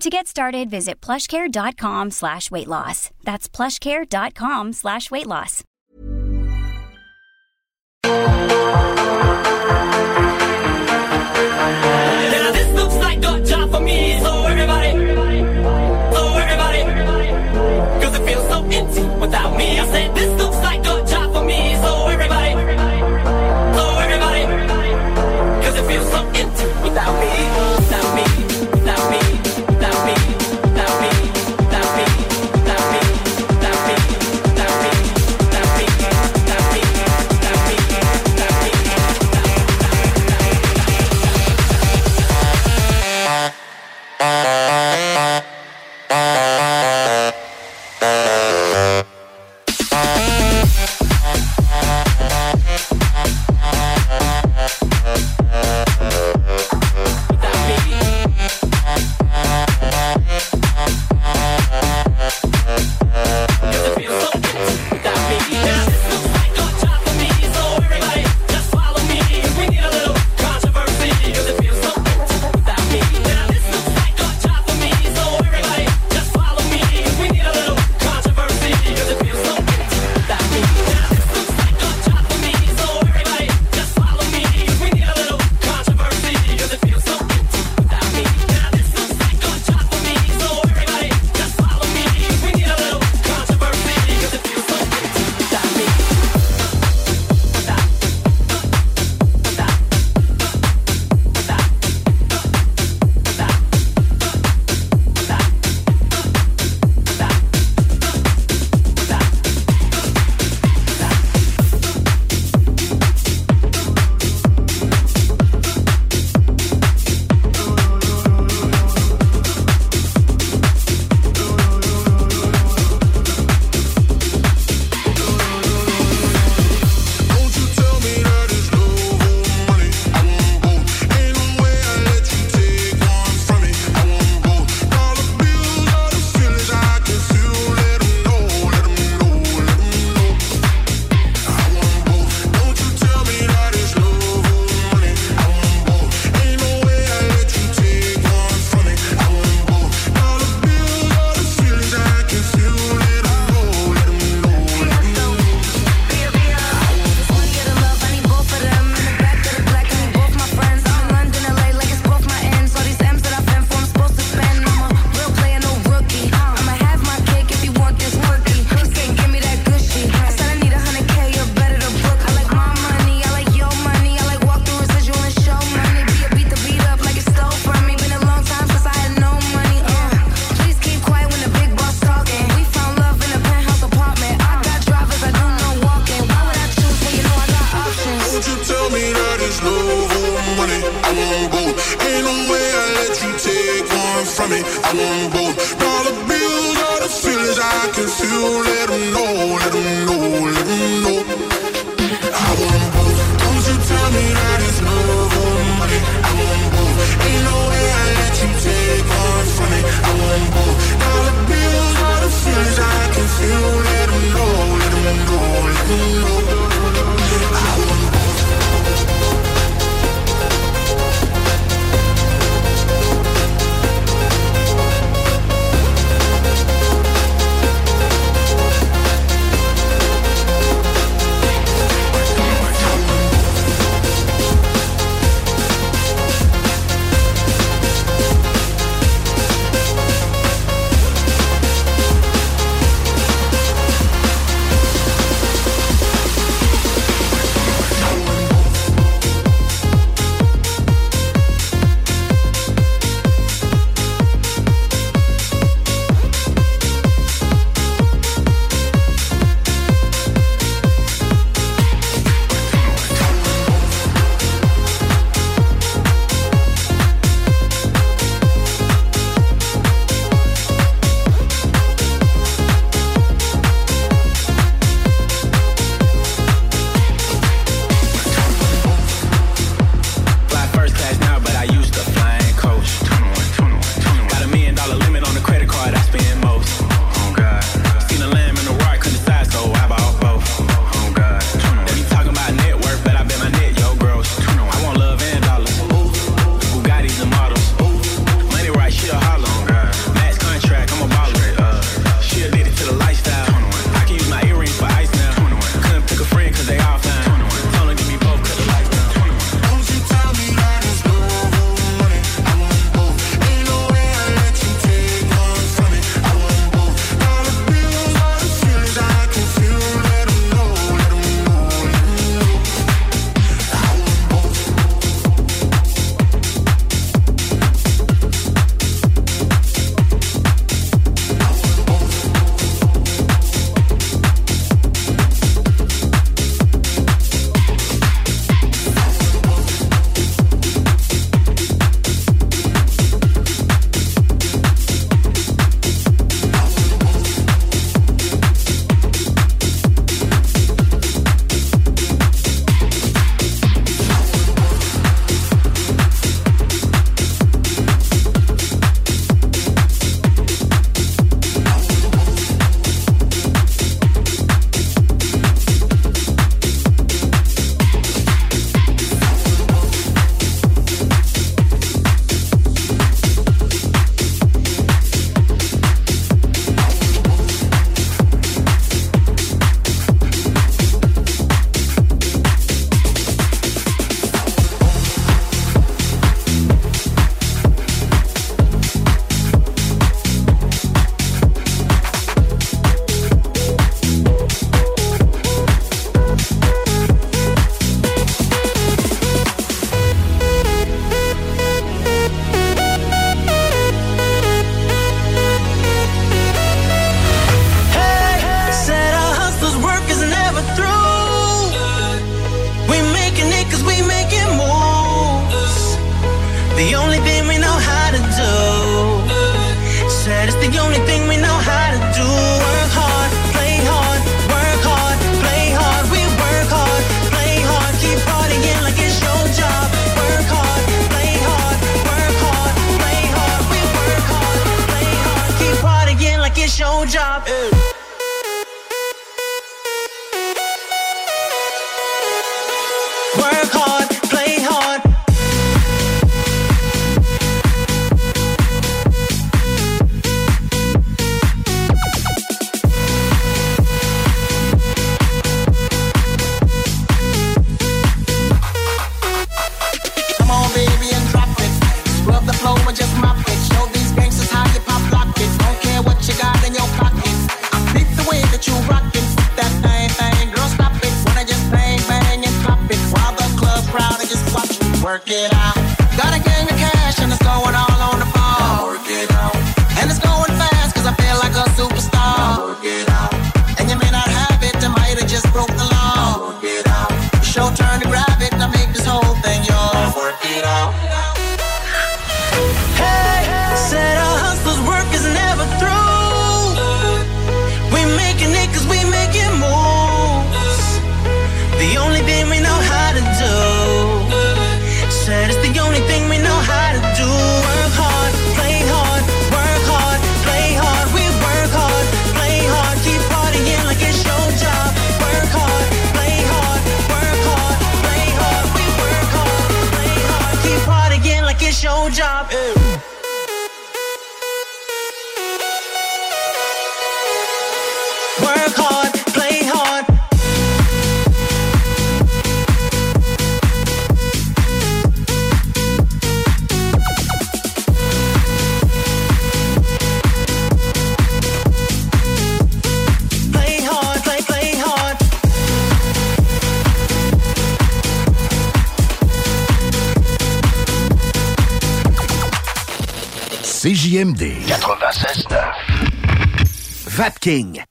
To get started, visit plushcare.com slash weight loss. That's plushcare.com slash weight loss. Now this looks like a job for me, so everybody, so everybody, cause it feels so empty without me. I said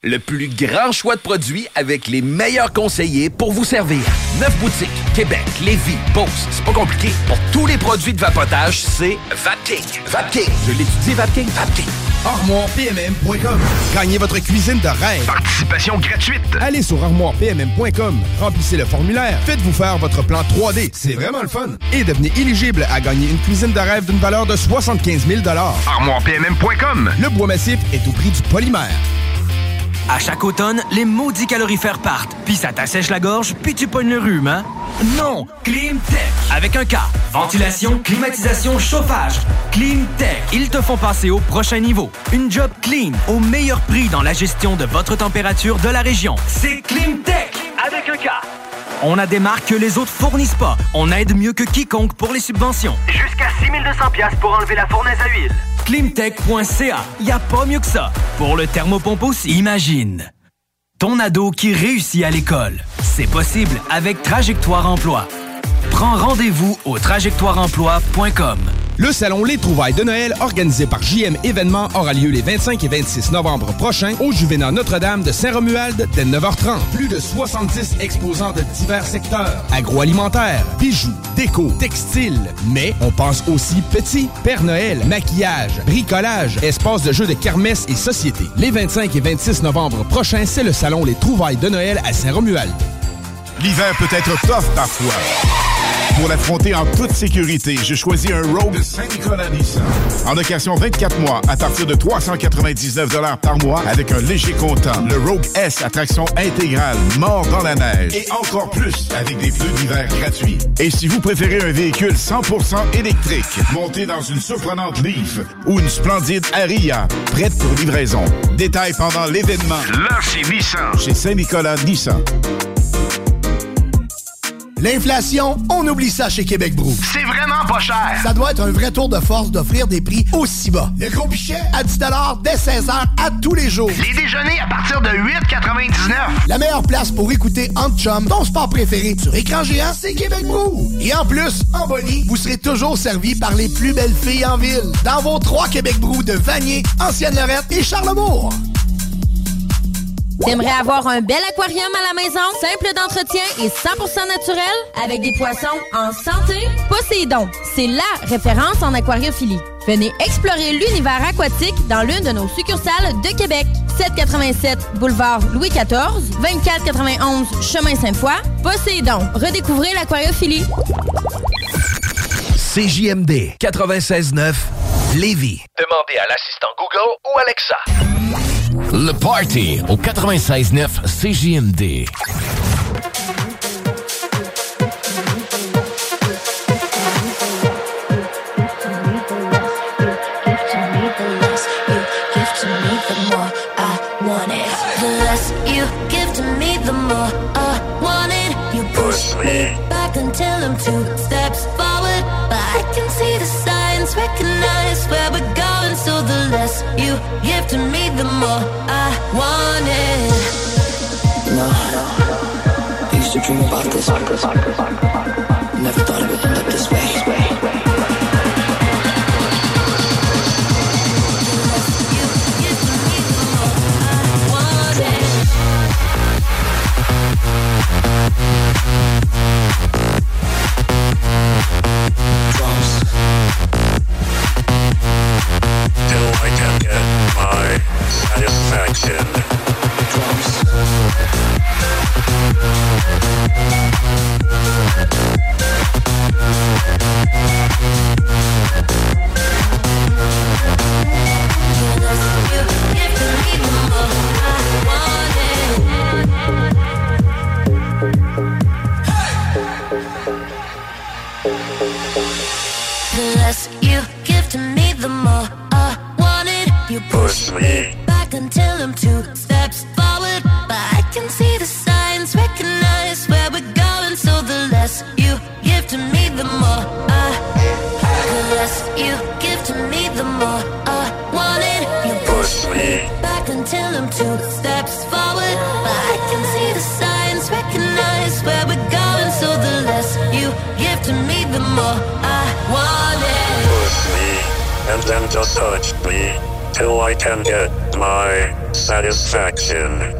Le plus grand choix de produits avec les meilleurs conseillers pour vous servir. Neuf boutiques, Québec, Lévis, Beauce, c'est pas compliqué. Pour tous les produits de vapotage, c'est Vapking. Vapking. Je l'étudie, Vapking. Vapking. ArmoirePMM.com. Gagnez votre cuisine de rêve. Participation gratuite. Allez sur ArmoirePMM.com. Remplissez le formulaire. Faites-vous faire votre plan 3D. C'est vraiment le fun. Et devenez éligible à gagner une cuisine de rêve d'une valeur de 75 000 ArmoirePMM.com. Le bois massif est au prix du polymère. À chaque automne, les maudits calorifères partent, puis ça t'assèche la gorge, puis tu pognes le rhume, hein? Non! Climtech! Avec un K. Ventilation, climatisation, chauffage. Climtech. Ils te font passer au prochain niveau. Une job clean, au meilleur prix dans la gestion de votre température de la région. C'est Climtech! Avec un K. On a des marques que les autres fournissent pas. On aide mieux que quiconque pour les subventions. Jusqu'à 6200 pièces pour enlever la fournaise à huile. Climtech.ca, y a pas mieux que ça. Pour le thermopompe aussi, imagine. Ton ado qui réussit à l'école. C'est possible avec Trajectoire Emploi. Prends rendez-vous au trajectoireemploi.com. Le salon Les Trouvailles de Noël, organisé par JM Événements, aura lieu les 25 et 26 novembre prochains au Juvénat Notre-Dame de Saint-Romuald dès 9h30. Plus de 70 exposants de divers secteurs. Agroalimentaire, bijoux, déco, textile. Mais on pense aussi petit, Père Noël, maquillage, bricolage, espace de jeux de kermesse et société. Les 25 et 26 novembre prochains, c'est le salon Les Trouvailles de Noël à Saint-Romuald. L'hiver peut être tough parfois. Pour l'affronter en toute sécurité, j'ai choisi un Rogue de Saint-Nicolas Nissan. En location 24 mois à partir de 399 par mois avec un léger comptant. Le Rogue S à traction intégrale, mort dans la neige. Et encore plus avec des pneus d'hiver gratuits. Et si vous préférez un véhicule 100% électrique, monté dans une surprenante Leaf ou une splendide Aria, prête pour livraison. Détails pendant l'événement. Là, c'est Nissan. Chez Saint-Nicolas Nissan. L'inflation, on oublie ça chez Québec Brou. C'est vraiment pas cher. Ça doit être un vrai tour de force d'offrir des prix aussi bas. Le gros pichet? À 10 dès 16h à tous les jours. Les déjeuners à partir de 8,99. La meilleure place pour écouter Antchum, ton sport préféré sur écran géant, c'est Québec Brou. Et en plus, en Bonnie, vous serez toujours servi par les plus belles filles en ville. Dans vos trois Québec Brou de Vanier, Ancienne-Lorette et Charlebourg. T'aimerais avoir un bel aquarium à la maison, simple d'entretien et 100% naturel, avec des poissons en santé? Poséidon, c'est LA référence en aquariophilie. Venez explorer l'univers aquatique dans l'une de nos succursales de Québec. 787 boulevard Louis XIV, 2491 chemin Sainte-Foy. Poséidon, redécouvrez l'aquariophilie. CJMD 96.9 Lévis. Demandez à l'assistant Google ou Alexa. Le Party au 96.9 CJMD. Back until I'm two steps forward, but I can see the signs, recognize give to me, the more I want it. No, I used to dream about this. Never thought of it. satisfaction. Drums. Then to touch me till I can get my satisfaction.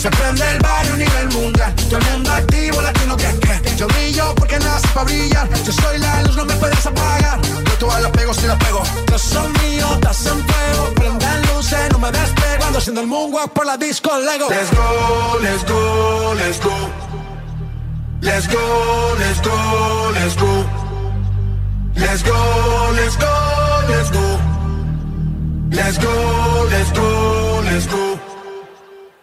Se prende el barrio a nivel mundial, todo el mundo activo, latino que que, yo brillo porque nace para brillar, yo soy la luz, no me puedes apagar, yo todas las pego si las pego, yo son míos, estás en fuego, prendan luces, no me despego, ando haciendo el moonwalk por la disco Lego. Let's go, let's go, let's go. Let's go, let's go, let's go. Let's go, let's go, let's go. Let's go, let's go, let's go.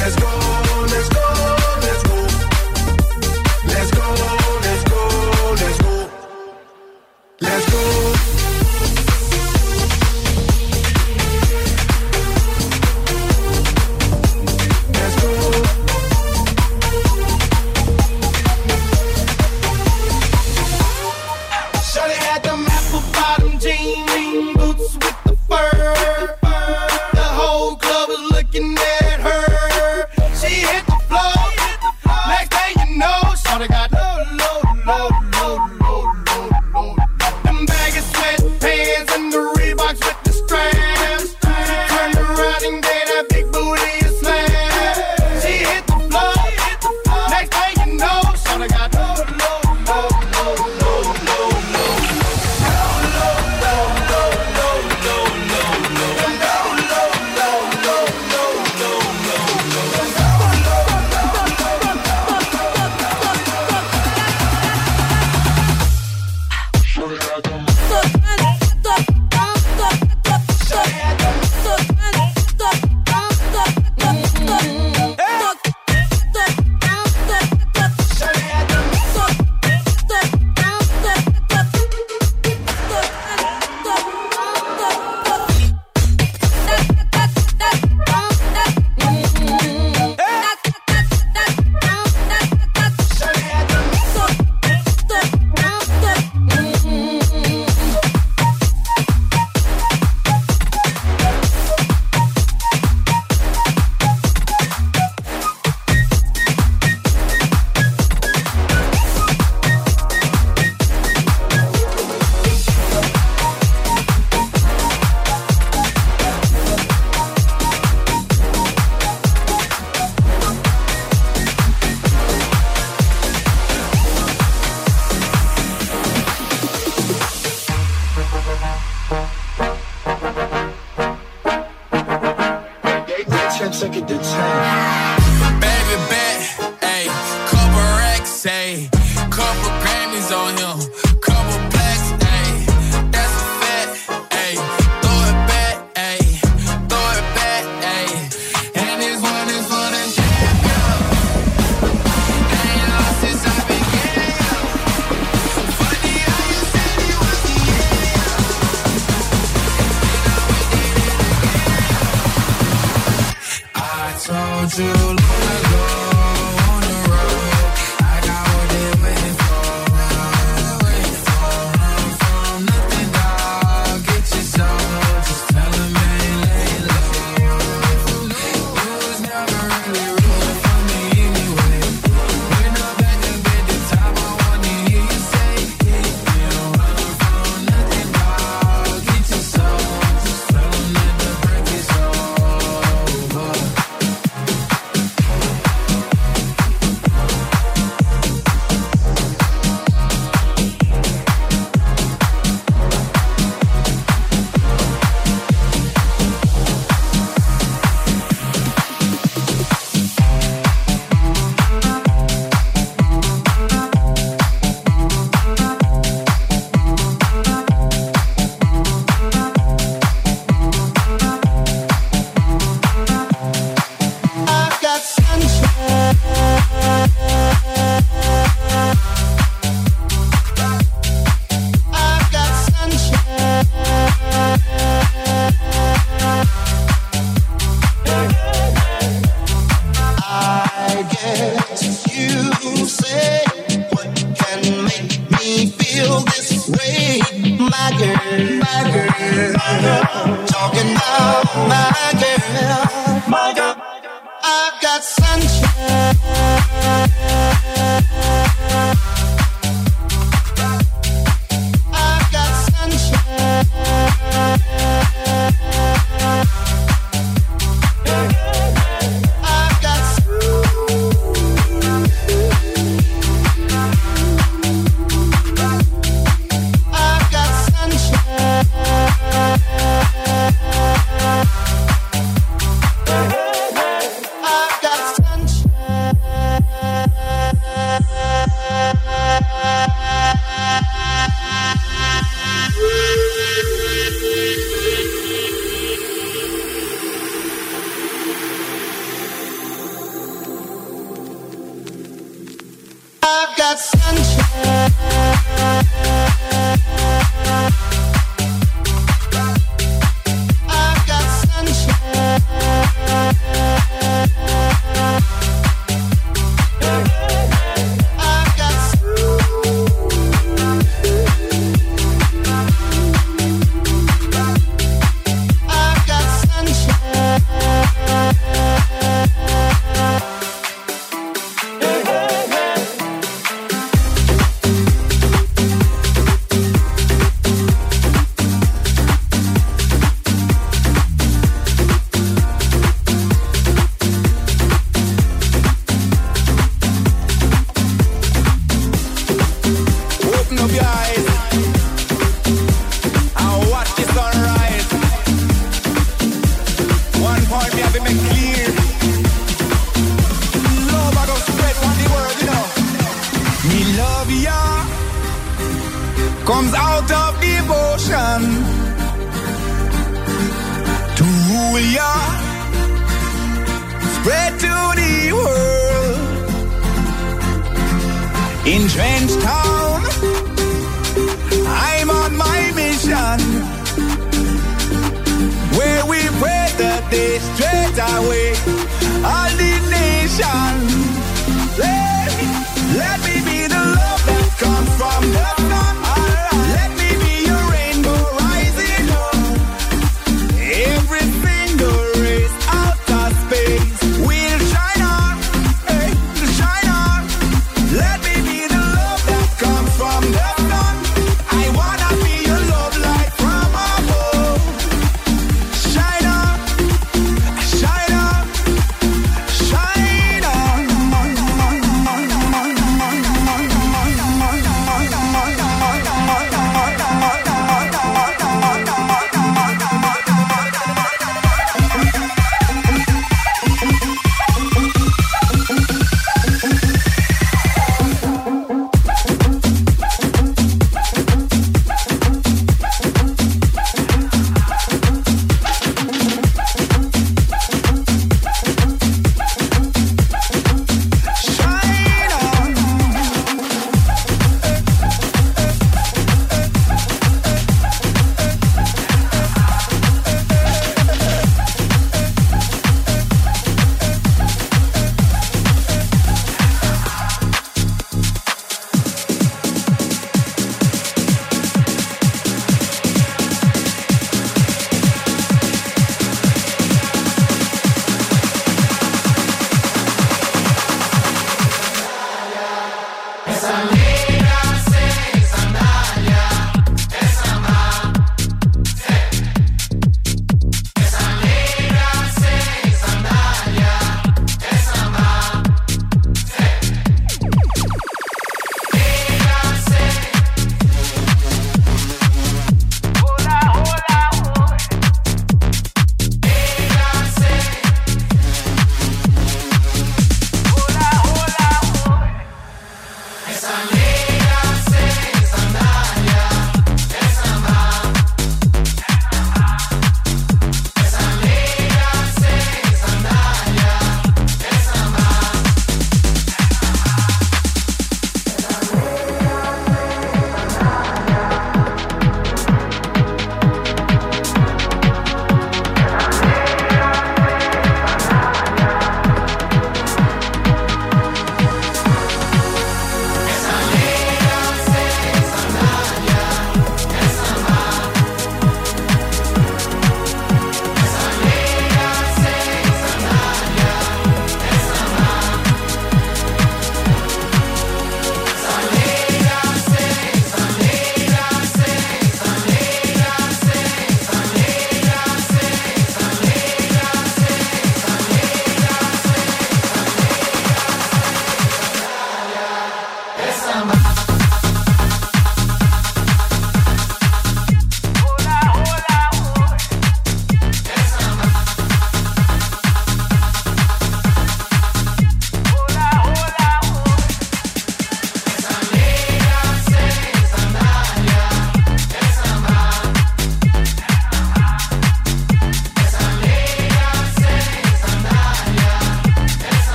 Let's go,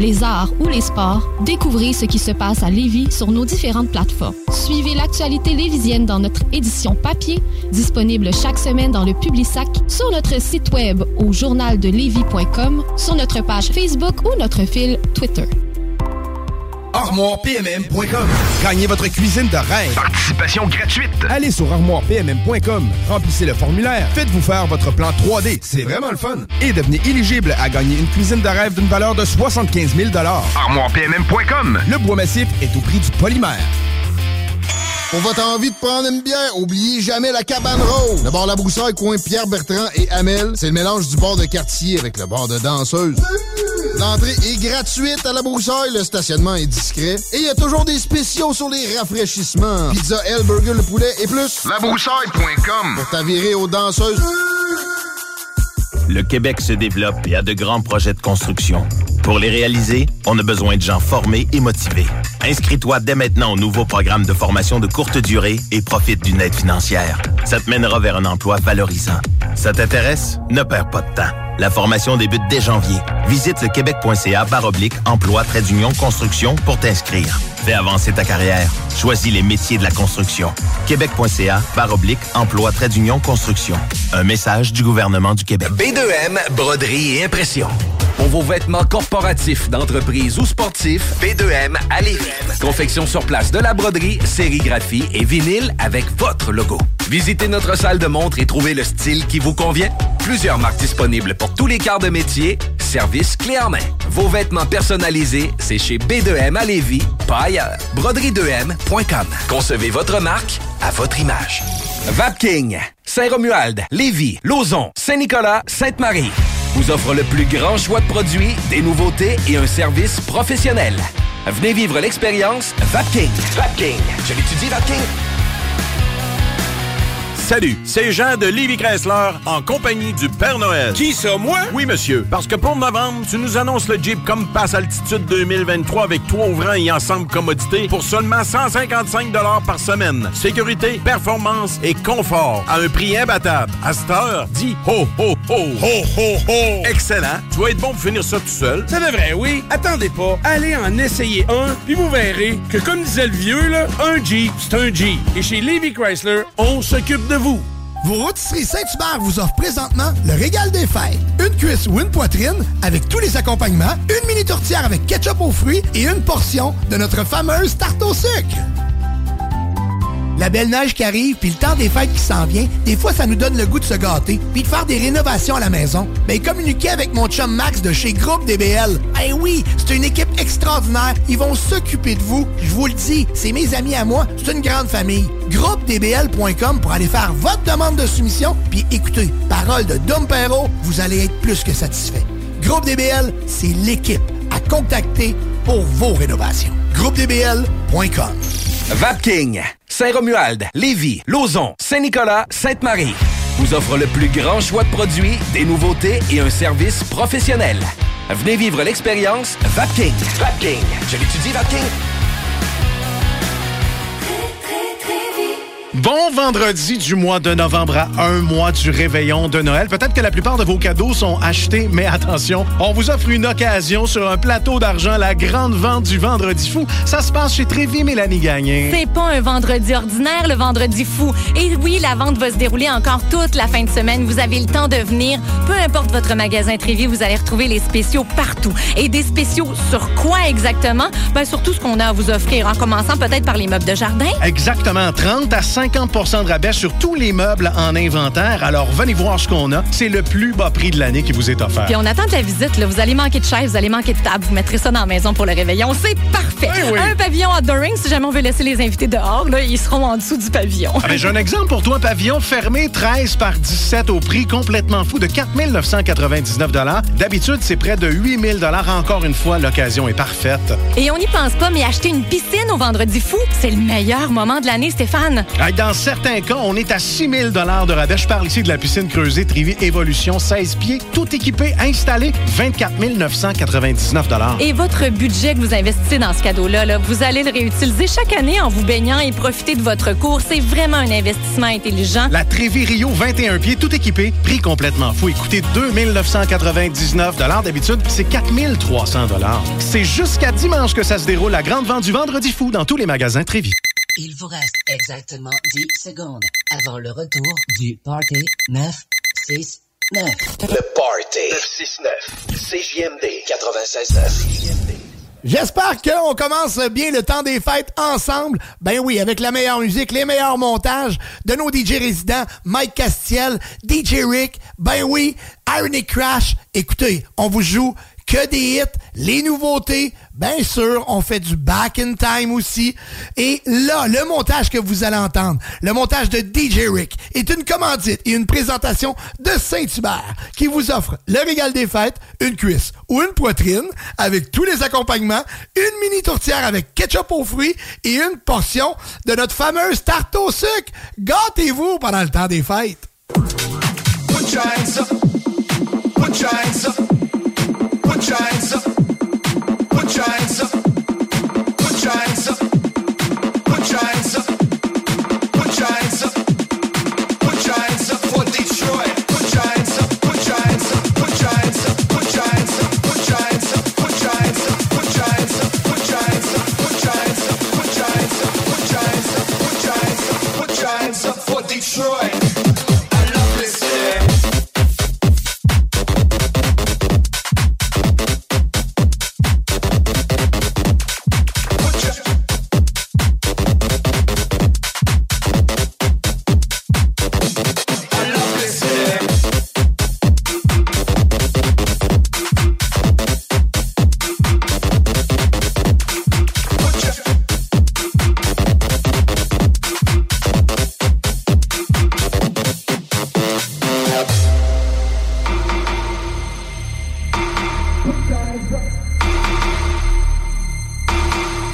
les arts ou les sports, découvrez ce qui se passe à Lévis sur nos différentes plateformes. Suivez l'actualité lévisienne dans notre édition papier, disponible chaque semaine dans le Publisac, sur notre site web au journaldelevis.com, sur notre page Facebook ou notre fil Twitter. ArmoirePMM.com. Gagnez votre cuisine de rêve. Participation gratuite. Allez sur ArmoirePMM.com. Remplissez le formulaire. Faites-vous faire votre plan 3D. C'est vraiment le fun. Et devenez éligible à gagner une cuisine de rêve d'une valeur de 75 000 ArmoirePMM.com. Le bois massif est au prix du polymère. Pour votre envie de prendre une bière, oubliez jamais la cabane rose. Le bar La Broussaille, coin Pierre Bertrand et Amel, c'est le mélange du bar de quartier avec le bar de danseuse. L'entrée est gratuite à La Broussaille, le stationnement est discret et il y a toujours des spéciaux sur les rafraîchissements. Pizza L, burger, le poulet et plus. Labroussaille.com. Pour t'avirer aux danseuses. Le Québec se développe et a de grands projets de construction. Pour les réaliser, on a besoin de gens formés et motivés. Inscris-toi dès maintenant au nouveau programme de formation de courte durée et profite d'une aide financière. Ça te mènera vers un emploi valorisant. Ça t'intéresse? Ne perds pas de temps. La formation débute dès janvier. Visite le québec.ca oblique emploi trait d'union construction pour t'inscrire. Fais avancer ta carrière. Choisis les métiers de la construction. Québec.ca oblique emploi trait d'union construction. Un message du gouvernement du Québec. B2M, broderie et impression. Pour vos vêtements corporatifs, d'entreprise ou sportifs, B2M à Lévis. Confection sur place de la broderie, sérigraphie et vinyle avec votre logo. Visitez notre salle de montre et trouvez le style qui vous convient. Plusieurs marques disponibles pour tous les quarts de métier. Service clé en main. Vos vêtements personnalisés, c'est chez B2M à Lévis, pas ailleurs. Broderie2M.com. Concevez votre marque à votre image. Vapking, Saint-Romuald, Lévis, Lauson, Saint-Nicolas, Sainte-Marie vous offre le plus grand choix de produits, des nouveautés et un service professionnel. Venez vivre l'expérience Vapking. Vapking. Je l'étudie, Vapking. Salut, c'est Jean de Livy Chrysler en compagnie du Père Noël. Qui ça, moi? Oui, monsieur. Parce que pour novembre, tu nous annonces le Jeep Compass Altitude 2023 avec trois ouvrants et ensemble commodité pour seulement 155 par semaine. Sécurité, performance et confort à un prix imbattable. À cette heure, dis ho, ho, ho. Ho, ho, ho. Excellent. Tu vas être bon pour finir ça tout seul. Ça devrait, oui. Attendez pas. Allez en essayer un, puis vous verrez que, comme disait le vieux, là, un Jeep, c'est un Jeep. Et chez Livy Chrysler, on s'occupe de vous. Vos rôtisseries Saint-Hubert vous offrent présentement le régal des fêtes. Une cuisse ou une poitrine avec tous les accompagnements, une mini tourtière avec ketchup aux fruits et une portion de notre fameuse tarte au sucre. La belle neige qui arrive, puis le temps des fêtes qui s'en vient, des fois, ça nous donne le goût de se gâter, puis de faire des rénovations à la maison. Ben, communiquez avec mon chum Max de chez Groupe DBL. Eh oui, c'est une équipe extraordinaire. Ils vont s'occuper de vous. Je vous le dis, c'est mes amis à moi. C'est une grande famille. GroupeDBL.com pour aller faire votre demande de soumission. Puis écoutez, parole de Dom Perrault, vous allez être plus que satisfait. Groupe DBL, c'est l'équipe à contacter pour vos rénovations. GroupeDBL.com Vapking, Saint-Romuald, Lévis, Lauson, Saint-Nicolas, Sainte-Marie vous offre le plus grand choix de produits, des nouveautés et un service professionnel. Venez vivre l'expérience Vapking. Vapking. Je l'étudie, Vapking? Bon vendredi du mois de novembre à un mois du réveillon de Noël. Peut-être que la plupart de vos cadeaux sont achetés, mais attention, on vous offre une occasion sur un plateau d'argent, la grande vente du Vendredi fou. Ça se passe chez Trévi Mélanie Gagné. C'est pas un vendredi ordinaire, le vendredi fou. Et oui, la vente va se dérouler encore toute la fin de semaine. Vous avez le temps de venir. Peu importe votre magasin Trévi, vous allez retrouver les spéciaux partout. Et des spéciaux sur quoi exactement? Ben, sur tout ce qu'on a à vous offrir, en commençant peut-être par les meubles de jardin. Exactement, 30 à 50 de rabais sur tous les meubles en inventaire. Alors, venez voir ce qu'on a. C'est le plus bas prix de l'année qui vous est offert. Puis on attend de la visite. Là. Vous allez manquer de chaises, vous allez manquer de table. Vous mettrez ça dans la maison pour le réveillon. C'est parfait. Eh oui. Un pavillon outdooring, si jamais on veut laisser les invités dehors, là, ils seront en dessous du pavillon. Ah J'ai un exemple pour toi. Pavillon fermé 13 par 17 au prix complètement fou de 4 999 D'habitude, c'est près de 8 000 Encore une fois, l'occasion est parfaite. Et on n'y pense pas, mais acheter une piscine au Vendredi fou, c'est le meilleur moment de l'année, Stéphane. Ah, Dans certains cas, on est à 6 000 de rabais. Je parle ici de la piscine creusée Trivi Évolution 16 pieds, tout équipé, installé, 24 999 Et votre budget que vous investissez dans ce cadeau-là, là, vous allez le réutiliser chaque année en vous baignant et profiter de votre cours. C'est vraiment un investissement intelligent. La Trévi Rio 21 pieds, tout équipé, prix complètement fou. Écoutez, 2 999 D'habitude, c'est 4 300 C'est jusqu'à dimanche que ça se déroule, la grande vente du Vendredi fou dans tous les magasins Trévi. Il vous reste exactement 10 secondes avant le retour du Party 969. Le Party 969. CJMD 96.9. J'espère qu'on commence bien le temps des fêtes ensemble. Ben oui, avec la meilleure musique, les meilleurs montages de nos DJ résidents, Mike Castiel, DJ Rick, ben oui, Irony Crash. Écoutez, on vous joue que des hits, les nouveautés, bien sûr, on fait du back in time aussi. Et là, le montage que vous allez entendre, le montage de DJ Rick, est une commandite et une présentation de Saint-Hubert qui vous offre le régal des fêtes, une cuisse ou une poitrine avec tous les accompagnements, une mini tourtière avec ketchup aux fruits et une portion de notre fameuse tarte au sucre. Gâtez-vous pendant le temps des fêtes. Detroit.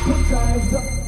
Guys.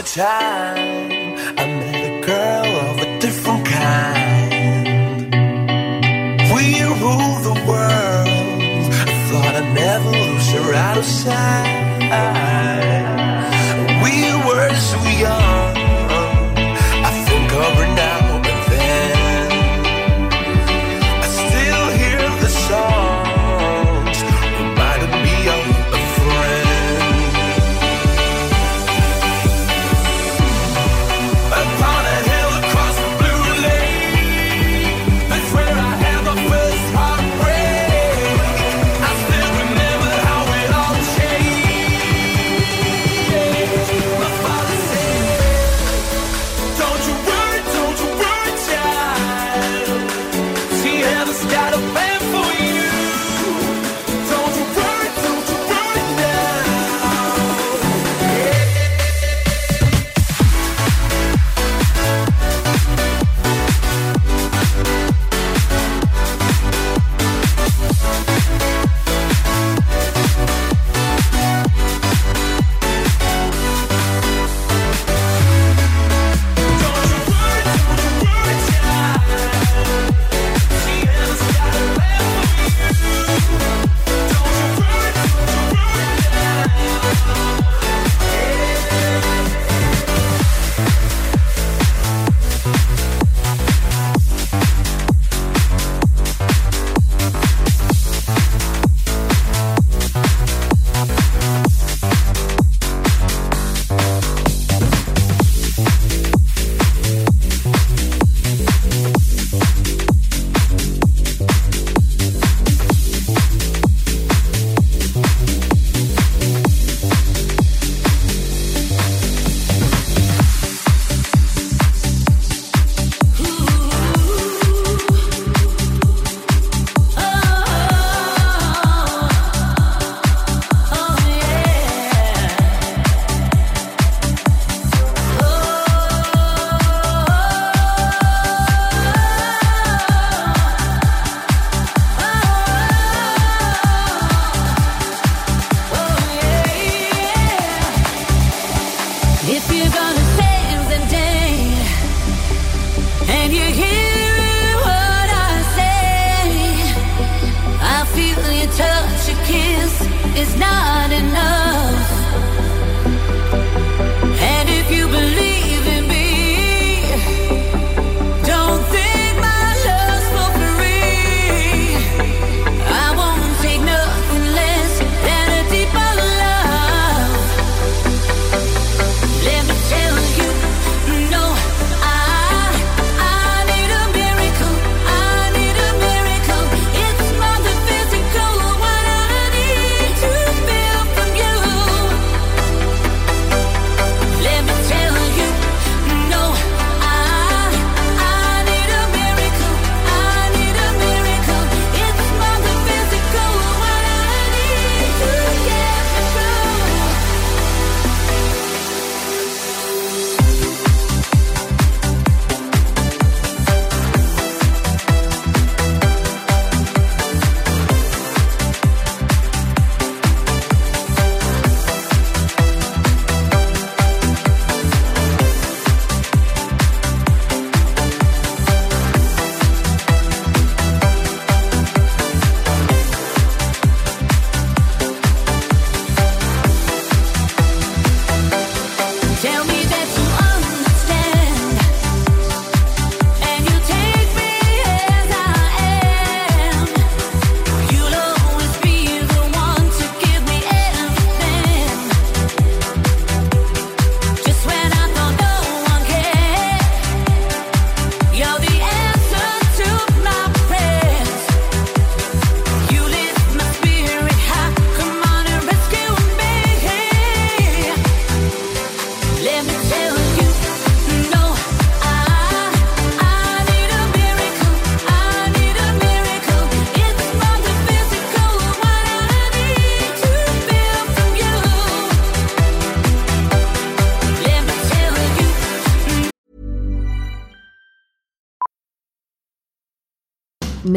Was a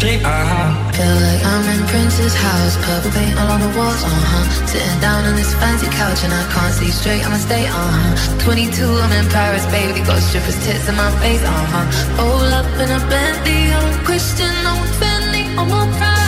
Baby, I'm. Feel like I'm in Prince's house, purple paint all on the walls, uh-huh. Sitting down on this fancy couch and I can't see straight, I'ma stay, uh-huh. 22, I'm in Paris, baby, got strippers tits in my face, uh-huh. Roll up in a Bentley, I'm Christian, I'm Fendi, I'm a pride.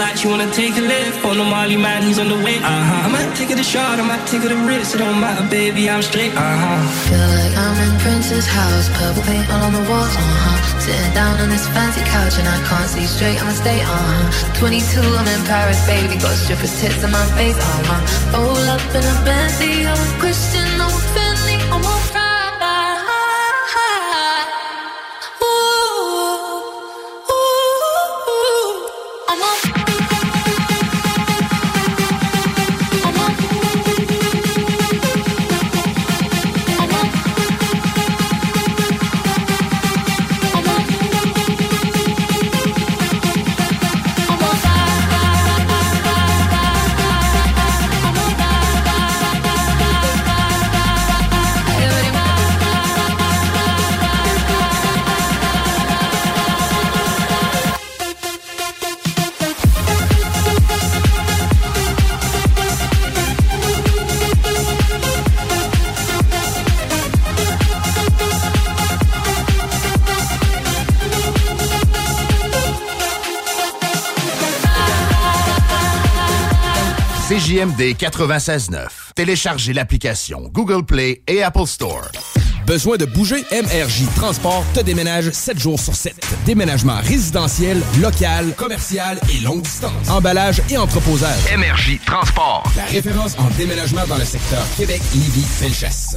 Flight, you wanna take a lift. On the Molly man, he's on the way, Uh-huh. I might take it a shot, I might take it a risk. It don't matter, baby, I'm straight, aha. Feel like I'm in Prince's house, purple paint all on the walls, uh-huh. Sitting down on this fancy couch and I can't see straight, I'ma stay, uh-huh. 22, I'm in Paris, baby, got strippers tits in my face, uh-huh. Roll up in a Bentley, I'm Christian, I'm CJMD 96.9. Téléchargez l'application Google Play et Apple Store. Besoin de bouger? MRJ Transport te déménage 7 jours sur 7. Déménagement résidentiel, local, commercial et longue distance. Emballage et entreposage. MRJ Transport. La référence en déménagement dans le secteur Québec, Lévis, Felchasse.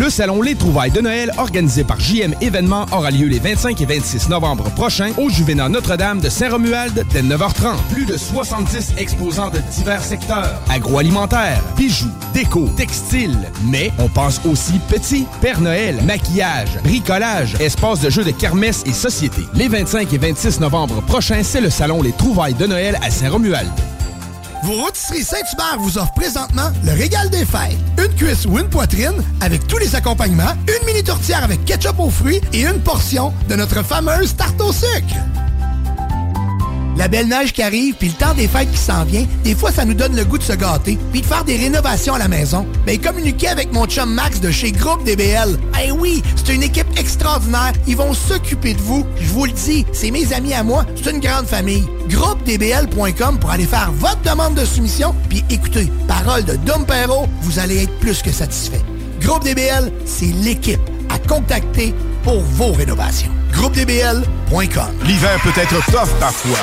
Le salon Les Trouvailles de Noël, organisé par JM Événements, aura lieu les 25 et 26 novembre prochains au Juvénat Notre-Dame de Saint-Romuald dès 9h30. Plus de 70 exposants de divers secteurs. Agroalimentaire, bijoux, déco, textile. Mais on pense aussi petit, Père Noël, maquillage, bricolage, espace de jeux de kermesse et société. Les 25 et 26 novembre prochains, c'est le salon Les Trouvailles de Noël à Saint-Romuald. Vos rôtisseries Saint-Hubert vous offrent présentement le régal des fêtes. Une cuisse ou une poitrine avec tous les accompagnements, une mini tourtière avec ketchup aux fruits et une portion de notre fameuse tarte au sucre. La belle neige qui arrive, puis le temps des fêtes qui s'en vient, des fois, ça nous donne le goût de se gâter, puis de faire des rénovations à la maison. Mais communiquer avec mon chum Max de chez Groupe DBL. Eh oui, c'est une équipe extraordinaire. Ils vont s'occuper de vous. Je vous le dis, c'est mes amis à moi. C'est une grande famille. GroupeDBL.com pour aller faire votre demande de soumission. Puis écoutez, parole de Dom Perrault, vous allez être plus que satisfait. Groupe DBL, c'est l'équipe à contacter pour vos rénovations. GroupeDBL.com L'hiver peut être tough parfois.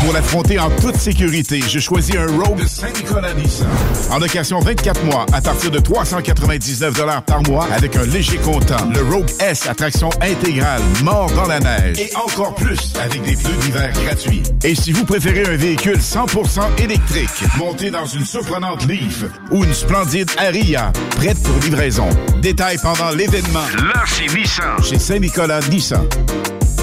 Pour l'affronter en toute sécurité, j'ai choisi un Rogue Saint-Nicolas Nissan. En location 24 mois à partir de 399 par mois avec un léger comptant. Le Rogue S à traction intégrale, mort dans la neige. Et encore plus avec des pneus d'hiver gratuits. Et si vous préférez un véhicule 100% électrique, monté dans une surprenante Leaf ou une splendide Aria, prête pour livraison. Détail pendant l'événement. Là, c'est Nissan. Chez Saint-Nicolas Nissan. Boulangerie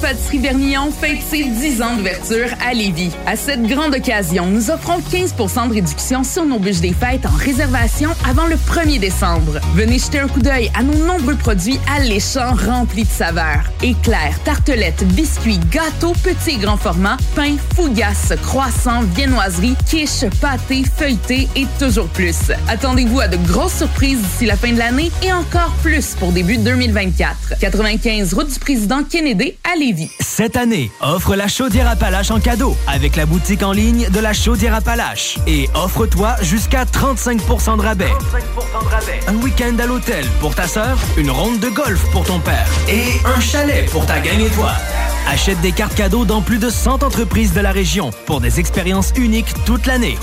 Pâtisserie Vernillon fête ses 10 ans d'ouverture à Lévis. À cette grande occasion, nous offrons 15% de réduction sur nos bûches des fêtes en réservation avant le 1er décembre. Venez jeter un coup d'œil à nos nombreux produits alléchants remplis de saveurs. Éclairs, tartelettes, biscuits, gâteaux, petits et grands formats, pain, fougasses, croissants, viennoiseries, quiches, pâtés, feuilletés et toujours plus. Attendez-vous à de grosses surprises d'ici la fin de l'année et encore plus pour début 2024. 95 route du président Kennedy à Lévis. Cette année, offre la chaudière Appalaches en cadeau avec la boutique en ligne de la chaudière Appalaches. Et offre-toi jusqu'à 35% de rabais. Un week-end à l'hôtel pour ta sœur, une ronde de golf pour ton père et un chalet pour ta gang et toi. Achète des cartes cadeaux dans plus de 100 entreprises de la région pour des expériences uniques toute l'année.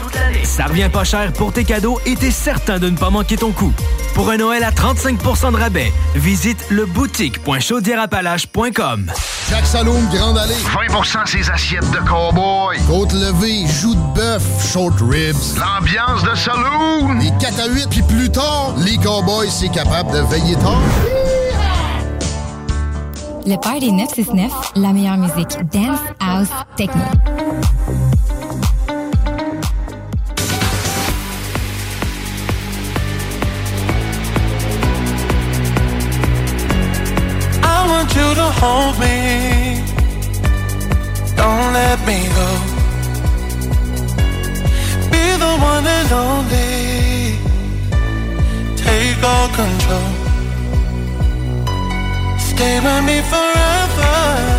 Ça revient pas cher pour tes cadeaux et t'es certain de ne pas manquer ton coup. Pour un Noël à 35% de rabais, visite le boutique.chaudierapalache.com. Jacques Saloum, Grande Allée. 20% ses assiettes de cowboy. Côte levée, joues de bœuf, short ribs. L'ambiance de saloon. Les 4 à 8, puis plus tard, les cowboys, c'est capable de veiller tard. Le Party 969, la meilleure musique dance, house, techno. I want you to hold me. Don't let me go. Be the one and only. Take all control. Stay with me forever.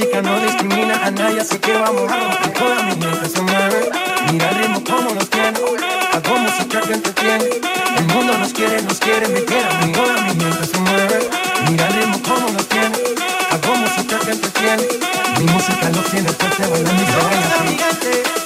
música no discrimina a nadie, así que vamos, vamos. Y todas mis letras se mueven. Mira el ritmo como nos tiene. Hago música que entretiene. El mundo nos quiere, nos quiere, me quiere. Y todas mis letras se mueven. Mira el ritmo como nos tiene. Hago música que entretiene. Mi música lo tiene fuerte, bailando y se baila.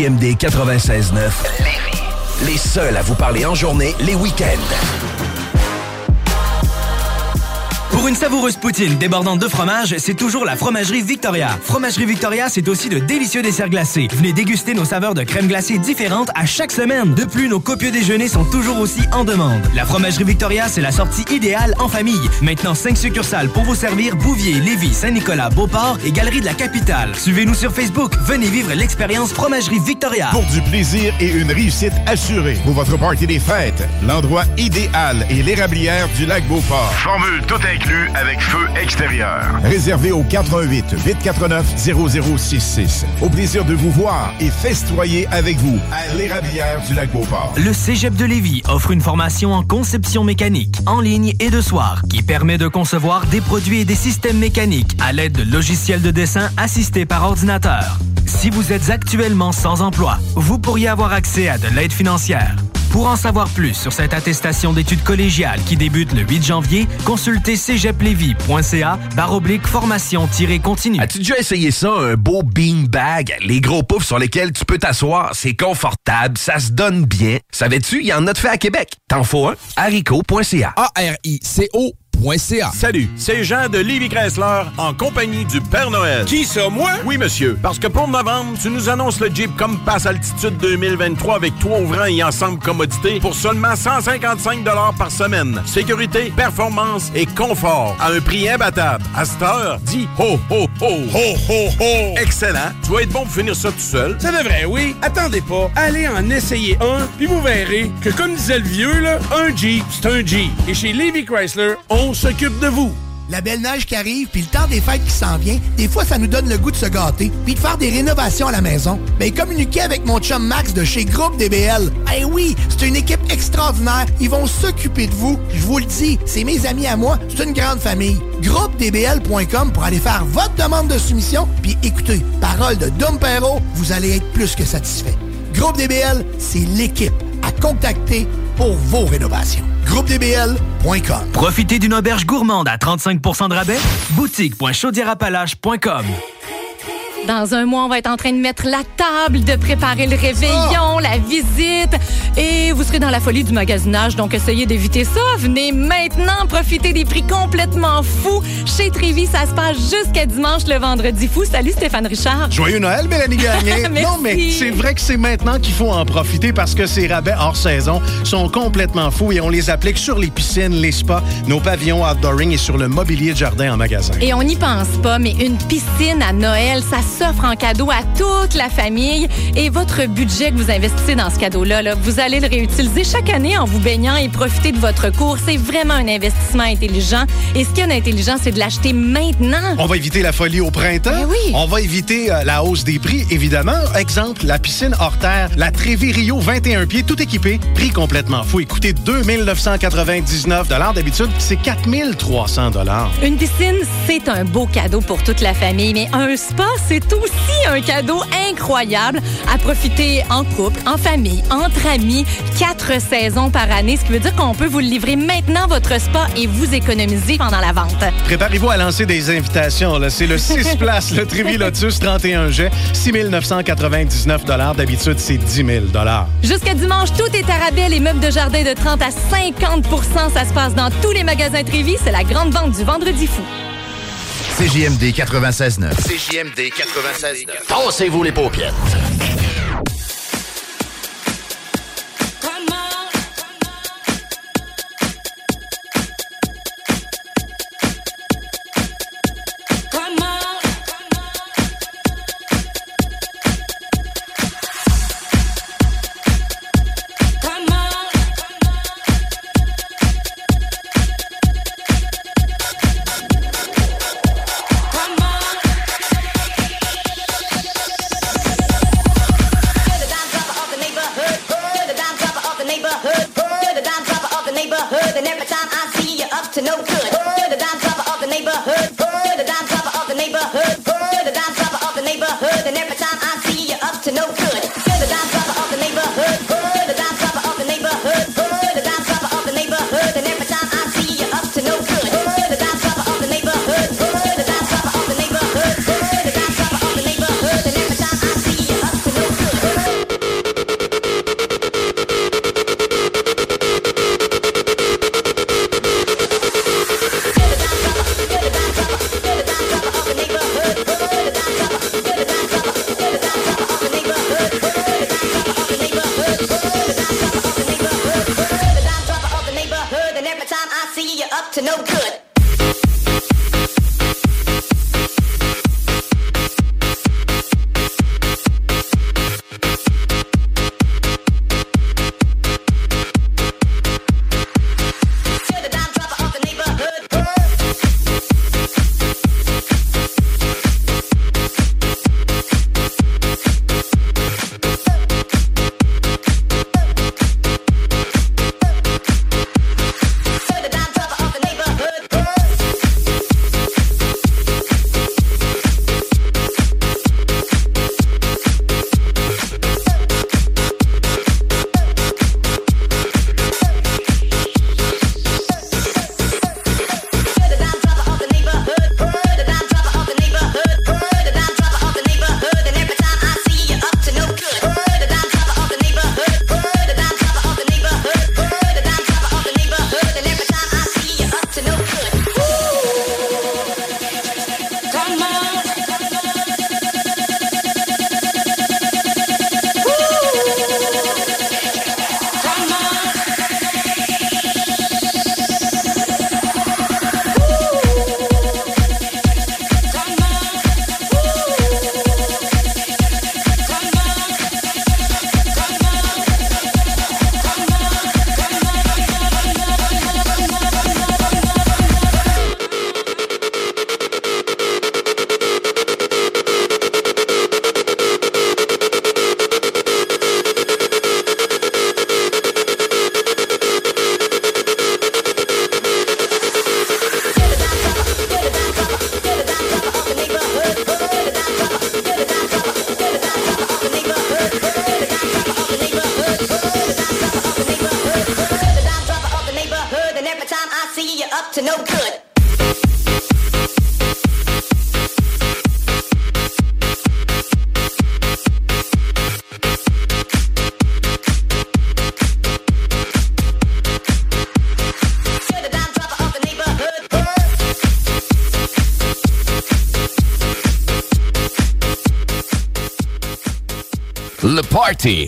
CJMD 96.9. Les seuls à vous parler en journée, les week-ends. Pour une savoureuse poutine débordante de fromage, c'est toujours la Fromagerie Victoria. Fromagerie Victoria, c'est aussi de délicieux desserts glacés. Venez déguster nos saveurs de crème glacée différentes à chaque semaine. De plus, nos copieux déjeuners sont toujours aussi en demande. La Fromagerie Victoria, c'est la sortie idéale en famille. Maintenant, cinq succursales pour vous servir Bouvier, Lévis, Saint-Nicolas, Beauport et Galerie de la Capitale. Suivez-nous sur Facebook. Venez vivre l'expérience Fromagerie Victoria. Pour du plaisir et une réussite assurée. Pour votre party des fêtes, l'endroit idéal est l'érablière du lac Beauport. Formule tout inclus avec feu extérieur. Réservé au 88 849 0066. Au plaisir de vous voir et festoyer avec vous à l'érablière du lac Beauport. Le Cégep de Lévis offre une formation en conception mécanique, en ligne et de soir, qui permet de concevoir des produits et des systèmes mécaniques à l'aide de logiciels de dessin assistés par ordinateur. Si vous êtes actuellement sans emploi, vous pourriez avoir accès à de l'aide financière. Pour en savoir plus sur cette attestation d'études collégiales qui débute le 8 janvier, consultez cégeplevy.ca baroblique formation-continue. As-tu déjà essayé ça, un beau beanbag? Les gros poufs sur lesquels tu peux t'asseoir, c'est confortable, ça se donne bien. Savais-tu, il y en a de fait à Québec. T'en faut un? haricot.ca. A-R-I-C-O Salut, c'est Jean de Livy Chrysler en compagnie du Père Noël. Qui ça, moi? Oui, monsieur. Parce que pour novembre, tu nous annonces le Jeep Compass Altitude 2023 avec toit ouvrant et ensemble commodité pour seulement 155 par semaine. Sécurité, performance et confort à un prix imbattable. À cette heure, dis ho, ho, ho. Ho, ho, ho. Excellent. Tu vas être bon pour finir ça tout seul. Ça devrait, oui. Attendez pas. Allez en essayer un, puis vous verrez que, comme disait le vieux, là, un Jeep, c'est un Jeep. Et chez Livy Chrysler, on s'occupe de vous. La belle neige qui arrive, puis le temps des fêtes qui s'en vient, des fois, ça nous donne le goût de se gâter, puis de faire des rénovations à la maison. Ben, communiquez avec mon chum Max de chez Groupe DBL. Eh oui, c'est une équipe extraordinaire. Ils vont s'occuper de vous. Je vous le dis, c'est mes amis à moi. C'est une grande famille. GroupeDBL.com pour aller faire votre demande de soumission, puis écoutez, parole de Dom Perrault, vous allez être plus que satisfait. Groupe DBL, c'est l'équipe à contacter pour vos rénovations. GroupeDBL.com Profitez d'une auberge gourmande à 35% de rabais? Boutique.chaudierapalache.com Dans un mois, on va être en train de mettre la table, de préparer le réveillon, la visite. Et vous serez dans la folie du magasinage, donc essayez d'éviter ça. Venez maintenant profiter des prix complètement fous. Chez Trévis, ça se passe jusqu'à dimanche, le vendredi fou. Salut Stéphane Richard. Joyeux Noël, Mélanie Gagné. Non, mais c'est vrai que c'est maintenant qu'il faut en profiter parce que ces rabais hors saison sont complètement fous et on les applique sur les piscines, les spas, nos pavillons outdooring et sur le mobilier de jardin en magasin. Et on n'y pense pas, mais une piscine à Noël, ça s'offre en cadeau à toute la famille. Et votre budget que vous investissez dans ce cadeau-là, là, vous allez le réutiliser chaque année en vous baignant et profiter de votre cours. C'est vraiment un investissement intelligent. Et ce qu'il y a d'intelligent, c'est de l'acheter maintenant. On va éviter la folie au printemps. Ben oui. On va éviter euh, la hausse des prix, évidemment. Exemple, la piscine hors terre, la Trévi Rio 21 pieds, tout équipé, prix complètement fou. Écoutez, 2999 D'habitude, c'est 4300 Une piscine, c'est un beau cadeau pour toute la famille, mais un spa, c'est aussi un cadeau incroyable à profiter en couple, en famille, entre amis, quatre saisons par année, ce qui veut dire qu'on peut vous livrer maintenant, votre spa, et vous économiser pendant la vente. Préparez-vous à lancer des invitations. C'est le 6 places, le Trévi Lotus 31 jets, 6 999 D'habitude, c'est 10 000 Jusqu'à dimanche, tout est à rabais. Les meubles de jardin de 30 à 50% Ça se passe dans tous les magasins Trévis. C'est la grande vente du Vendredi fou. CJMD 96.9. CJMD 96.9. Tassez-vous les paupières.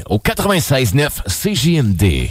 Au 96.9 CJMD.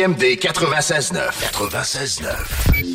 CJMD 96.9. 96.9.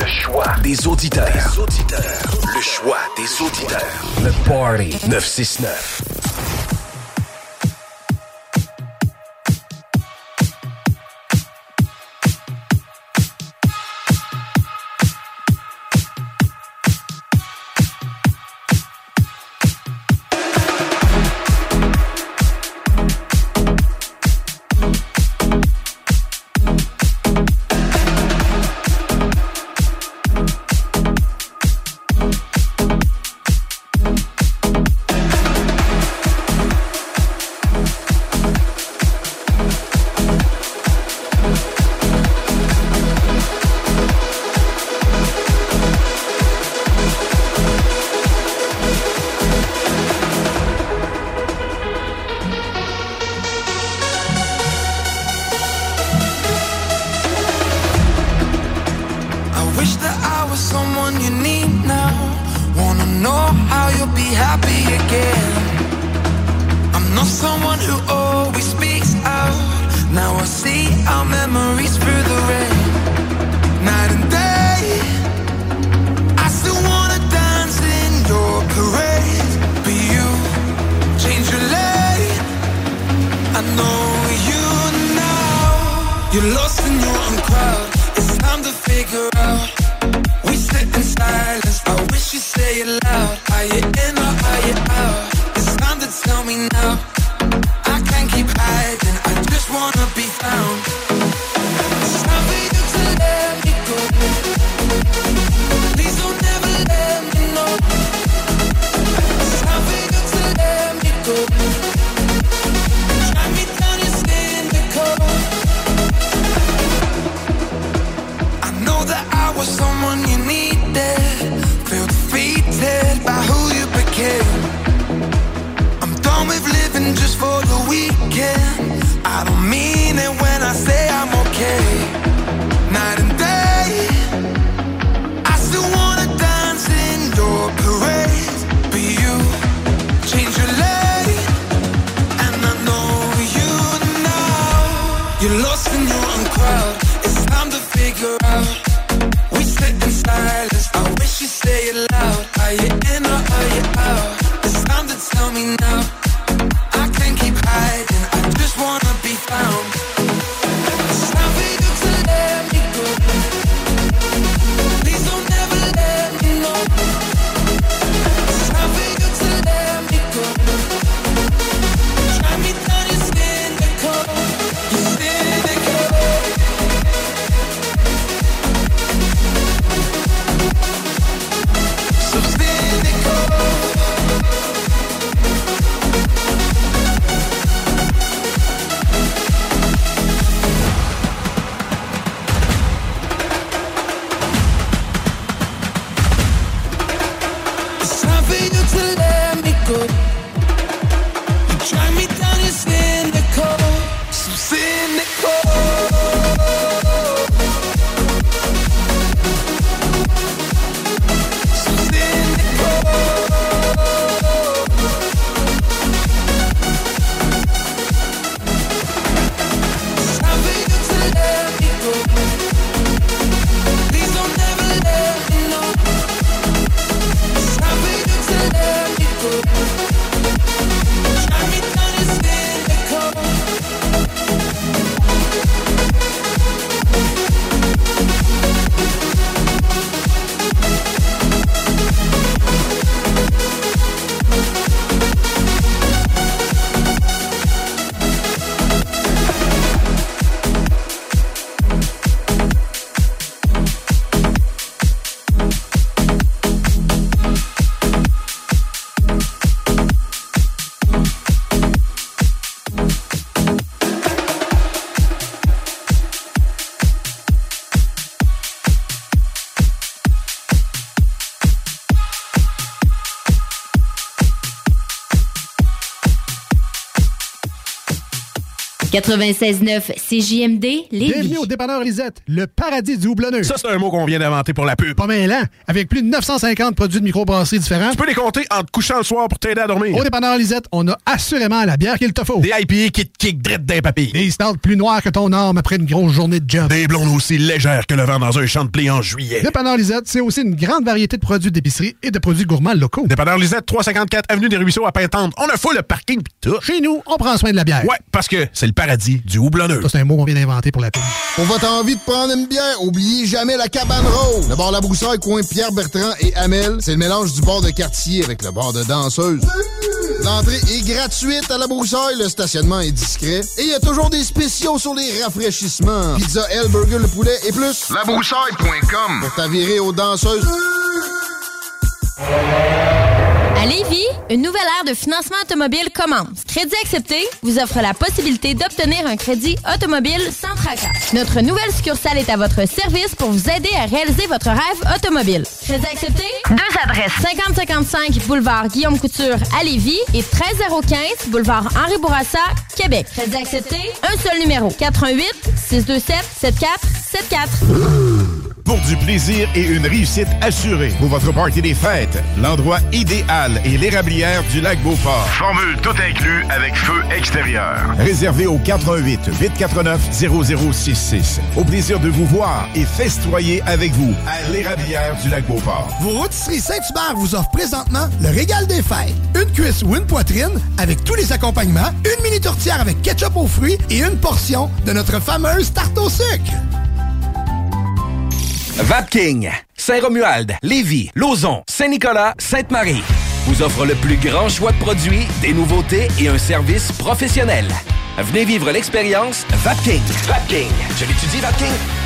Le choix des auditeurs. Le choix des auditeurs. Le Party 969. happy again. I'm not someone who always speaks out. Now I see our memories through the rain. 96.9 CJMD, Lévis. Bienvenue au dépanneur Lisette, le paradis du houblonneux. Ça, c'est un mot qu'on vient d'inventer pour la pub. Pas mêlant, avec plus de 950 produits de microbrasserie différents. Tu peux les compter en te couchant le soir pour t'aider à dormir. Au dépanneur Lisette, on a assurément la bière qu'il te faut. Des IPA qui te kick drette d'un papy. Des stouts plus noirs que ton arme après une grosse journée de job. Des blondes aussi légères que le vent dans un champ de blé en juillet. Dépanneur Lisette, c'est aussi une grande variété de produits d'épicerie et de produits gourmands locaux. Dépanneur Lisette, 354 Avenue des Ruisseaux à Pintante. On a fou le parking pis tout. Chez nous, on prend soin de la bière. Ouais, parce que c'est le paradis du houblonneux. Ça, c'est un mot qu'on vient d'inventer pour la pub. Pour votre envie de prendre une bière, oubliez jamais la cabane rose. Le bar La Broussaille, coin Pierre Bertrand et Amel, c'est le mélange du bar de quartier avec le bar de danseuse. L'entrée est gratuite à La Broussaille, le stationnement est discret et il y a toujours des spéciaux sur les rafraîchissements. Pizza, L, burger, le poulet et plus. Labroussaille.com Pour t'avirer aux danseuses. À Lévis, une nouvelle ère de financement automobile commence. Crédit accepté vous offre la possibilité d'obtenir un crédit automobile sans tracas. Notre nouvelle succursale est à votre service pour vous aider à réaliser votre rêve automobile. Crédit accepté? Deux adresses. 5055 boulevard Guillaume Couture à Lévis et 13015 boulevard Henri Bourassa, Québec. Crédit accepté? Un seul numéro. 88 627 7474. Pour du plaisir et une réussite assurée pour votre party des fêtes, l'endroit idéal est l'érablière du lac Beauport. Formule tout inclus avec feu extérieur. Réservé au 418 849 0066. Au plaisir de vous voir et festoyer avec vous à l'érablière du lac Beauport. Vos rôtisseries Saint-Hubert vous offrent présentement le régal des fêtes. Une cuisse ou une poitrine avec tous les accompagnements, une mini tourtière avec ketchup aux fruits et une portion de notre fameuse tarte au sucre. Vapking, Saint-Romuald, Lévis, Lauson, Saint-Nicolas, Sainte-Marie vous offre le plus grand choix de produits, des nouveautés et un service professionnel. Venez vivre l'expérience Vapking. Vapking. Je l'étudie, Vapking.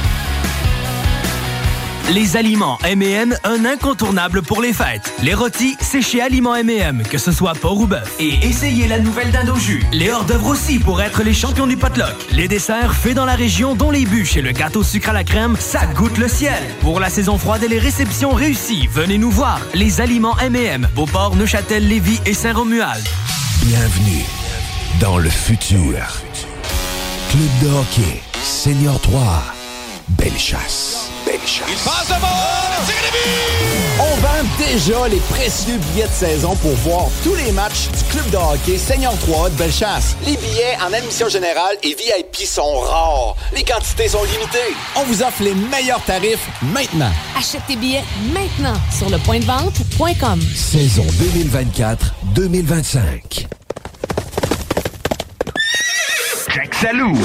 Les aliments M&M, un incontournable pour les fêtes. Les rôtis, c'est chez Aliments M&M, que ce soit porc ou bœuf. Et essayez la nouvelle dinde jus. Les hors-d'œuvre aussi pour être les champions du potluck. Les desserts faits dans la région, dont les bûches et le gâteau sucre à la crème, ça goûte le ciel. Pour la saison froide et les réceptions réussies, venez nous voir. Les aliments M&M, Beauport, Neuchâtel, Lévis et Saint-Romuald. Bienvenue dans le futur. Club de hockey, Senior 3, Belle chasse. Belle chasse. passe devant! On vend déjà les précieux billets de saison pour voir tous les matchs du club de hockey Seigneur 3 de Bellechasse. Les billets en admission générale et VIP sont rares. Les quantités sont limitées. On vous offre les meilleurs tarifs maintenant. Achète tes billets maintenant sur le point de vente.com. Saison 2024-2025. Jack Salou.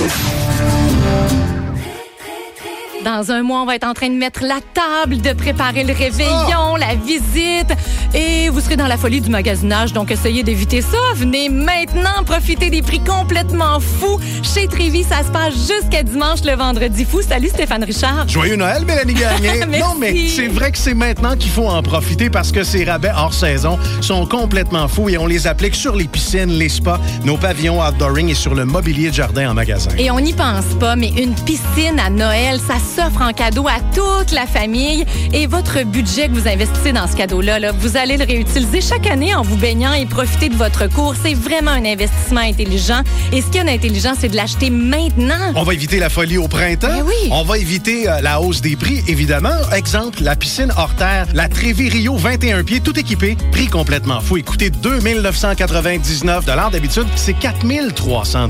Dans un mois, on va être en train de mettre la table, de préparer le réveillon, la visite. Et vous serez dans la folie du magasinage, donc essayez d'éviter ça. Venez maintenant profiter des prix complètement fous. Chez Trévis, ça se passe jusqu'à dimanche, le vendredi fou. Salut Stéphane Richard. Joyeux Noël, Mélanie Gagné. Non, mais c'est vrai que c'est maintenant qu'il faut en profiter parce que ces rabais hors saison sont complètement fous et on les applique sur les piscines, les spas, nos pavillons outdooring et sur le mobilier de jardin en magasin. Et on n'y pense pas, mais une piscine à Noël, ça s'offre en cadeau à toute la famille. Et votre budget que vous investissez dans ce cadeau-là, là, vous allez le réutiliser chaque année en vous baignant et profiter de votre cours. C'est vraiment un investissement intelligent. Et ce qu'il y a d'intelligent, c'est de l'acheter maintenant. On va éviter la folie au printemps. Ben oui. On va éviter euh, la hausse des prix, évidemment. Exemple, la piscine hors terre, la Trévi Rio 21 pieds, tout équipé, prix complètement fou. Écoutez, 2999 D'habitude, c'est 4300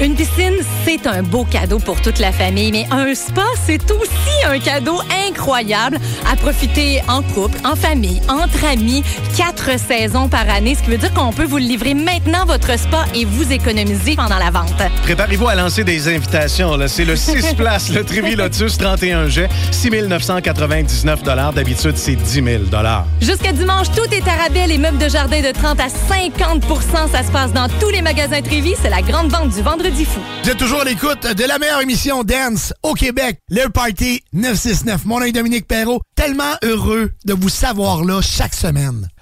Une piscine, c'est un beau cadeau pour toute la famille, mais un spa, c'est aussi un cadeau incroyable à profiter en couple, en famille, entre amis, quatre saisons par année, ce qui veut dire qu'on peut vous livrer maintenant, votre spa, et vous économiser pendant la vente. Préparez-vous à lancer des invitations. C'est le 6 places, le Trévi Lotus 31 jet, 6 999 D'habitude, c'est 10 000 Jusqu'à dimanche, tout est à rabais. Les meubles de jardin de 30 à 50% Ça se passe dans tous les magasins Trévis. C'est la grande vente du Vendredi fou. Vous êtes toujours à l'écoute de la meilleure émission Dance au Québec, le Party 969. Mon nom est Dominique Perrault. Tellement heureux de vous savoir là chaque semaine.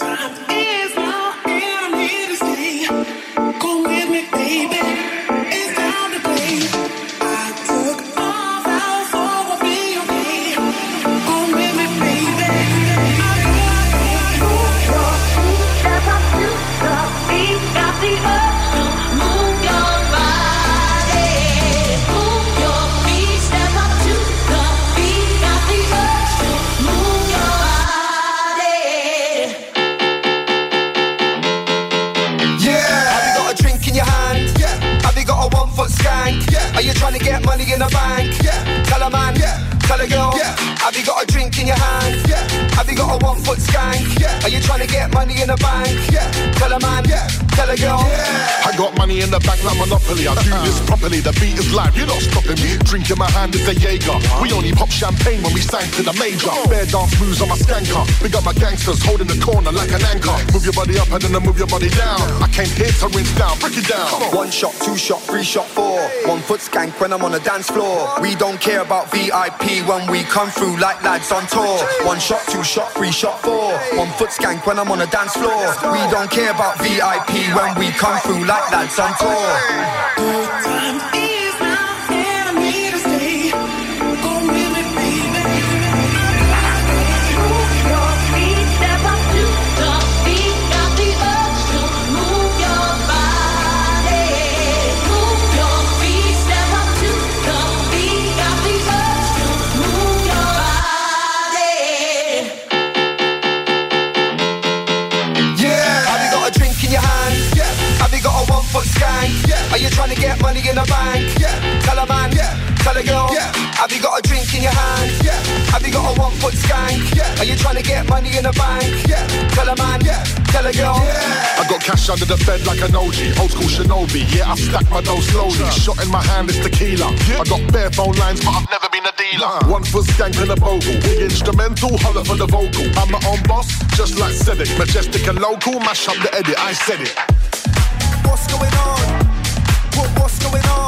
Yeah. A girl. Yeah. Have you got a drink in your hand? Yeah. Have you got a one foot skank? Yeah. Are you trying to get money in the bank? Yeah. Tell a man. Yeah. Tell a girl. I got money in the bank like Monopoly. I do this properly. The beat is live. You're not stopping me. Drink in my hand is a Jaeger. We only pop champagne when we sang to the major. Bare dance moves on my skanker. Big up my gangsters holding the corner like an anchor. Move your body up and then I move your body down. I came here to rinse down. Break it down. One shot, two shot, three shot, four. One foot skank when I'm on the dance floor. We don't care about VIP when we come through like lads on tour. One shot, two shot, three shot, four. One foot skank when I'm on the dance floor. We don't care about VIP when we come through like lads on tour. Yeah. Are you trying to get money in the bank? Yeah. Tell a man. Yeah. Tell a girl. Yeah. Have you got a drink in your hand? Yeah. Have you got a one foot skank? Yeah. Are you trying to get money in the bank? Yeah. Tell a man. Yeah. Tell a girl. Yeah. I got cash under the bed like an OG, old school shinobi. Yeah, I stack my dough slowly. Shot in my hand is tequila. I got bare phone lines, but I've never been a dealer. Uh-huh. One foot skank and a bogle. Big instrumental, holler for the vocal. I'm my own boss, just like Cedric. Majestic and local, mash up the edit. I said it. What's going on? What, what's going on?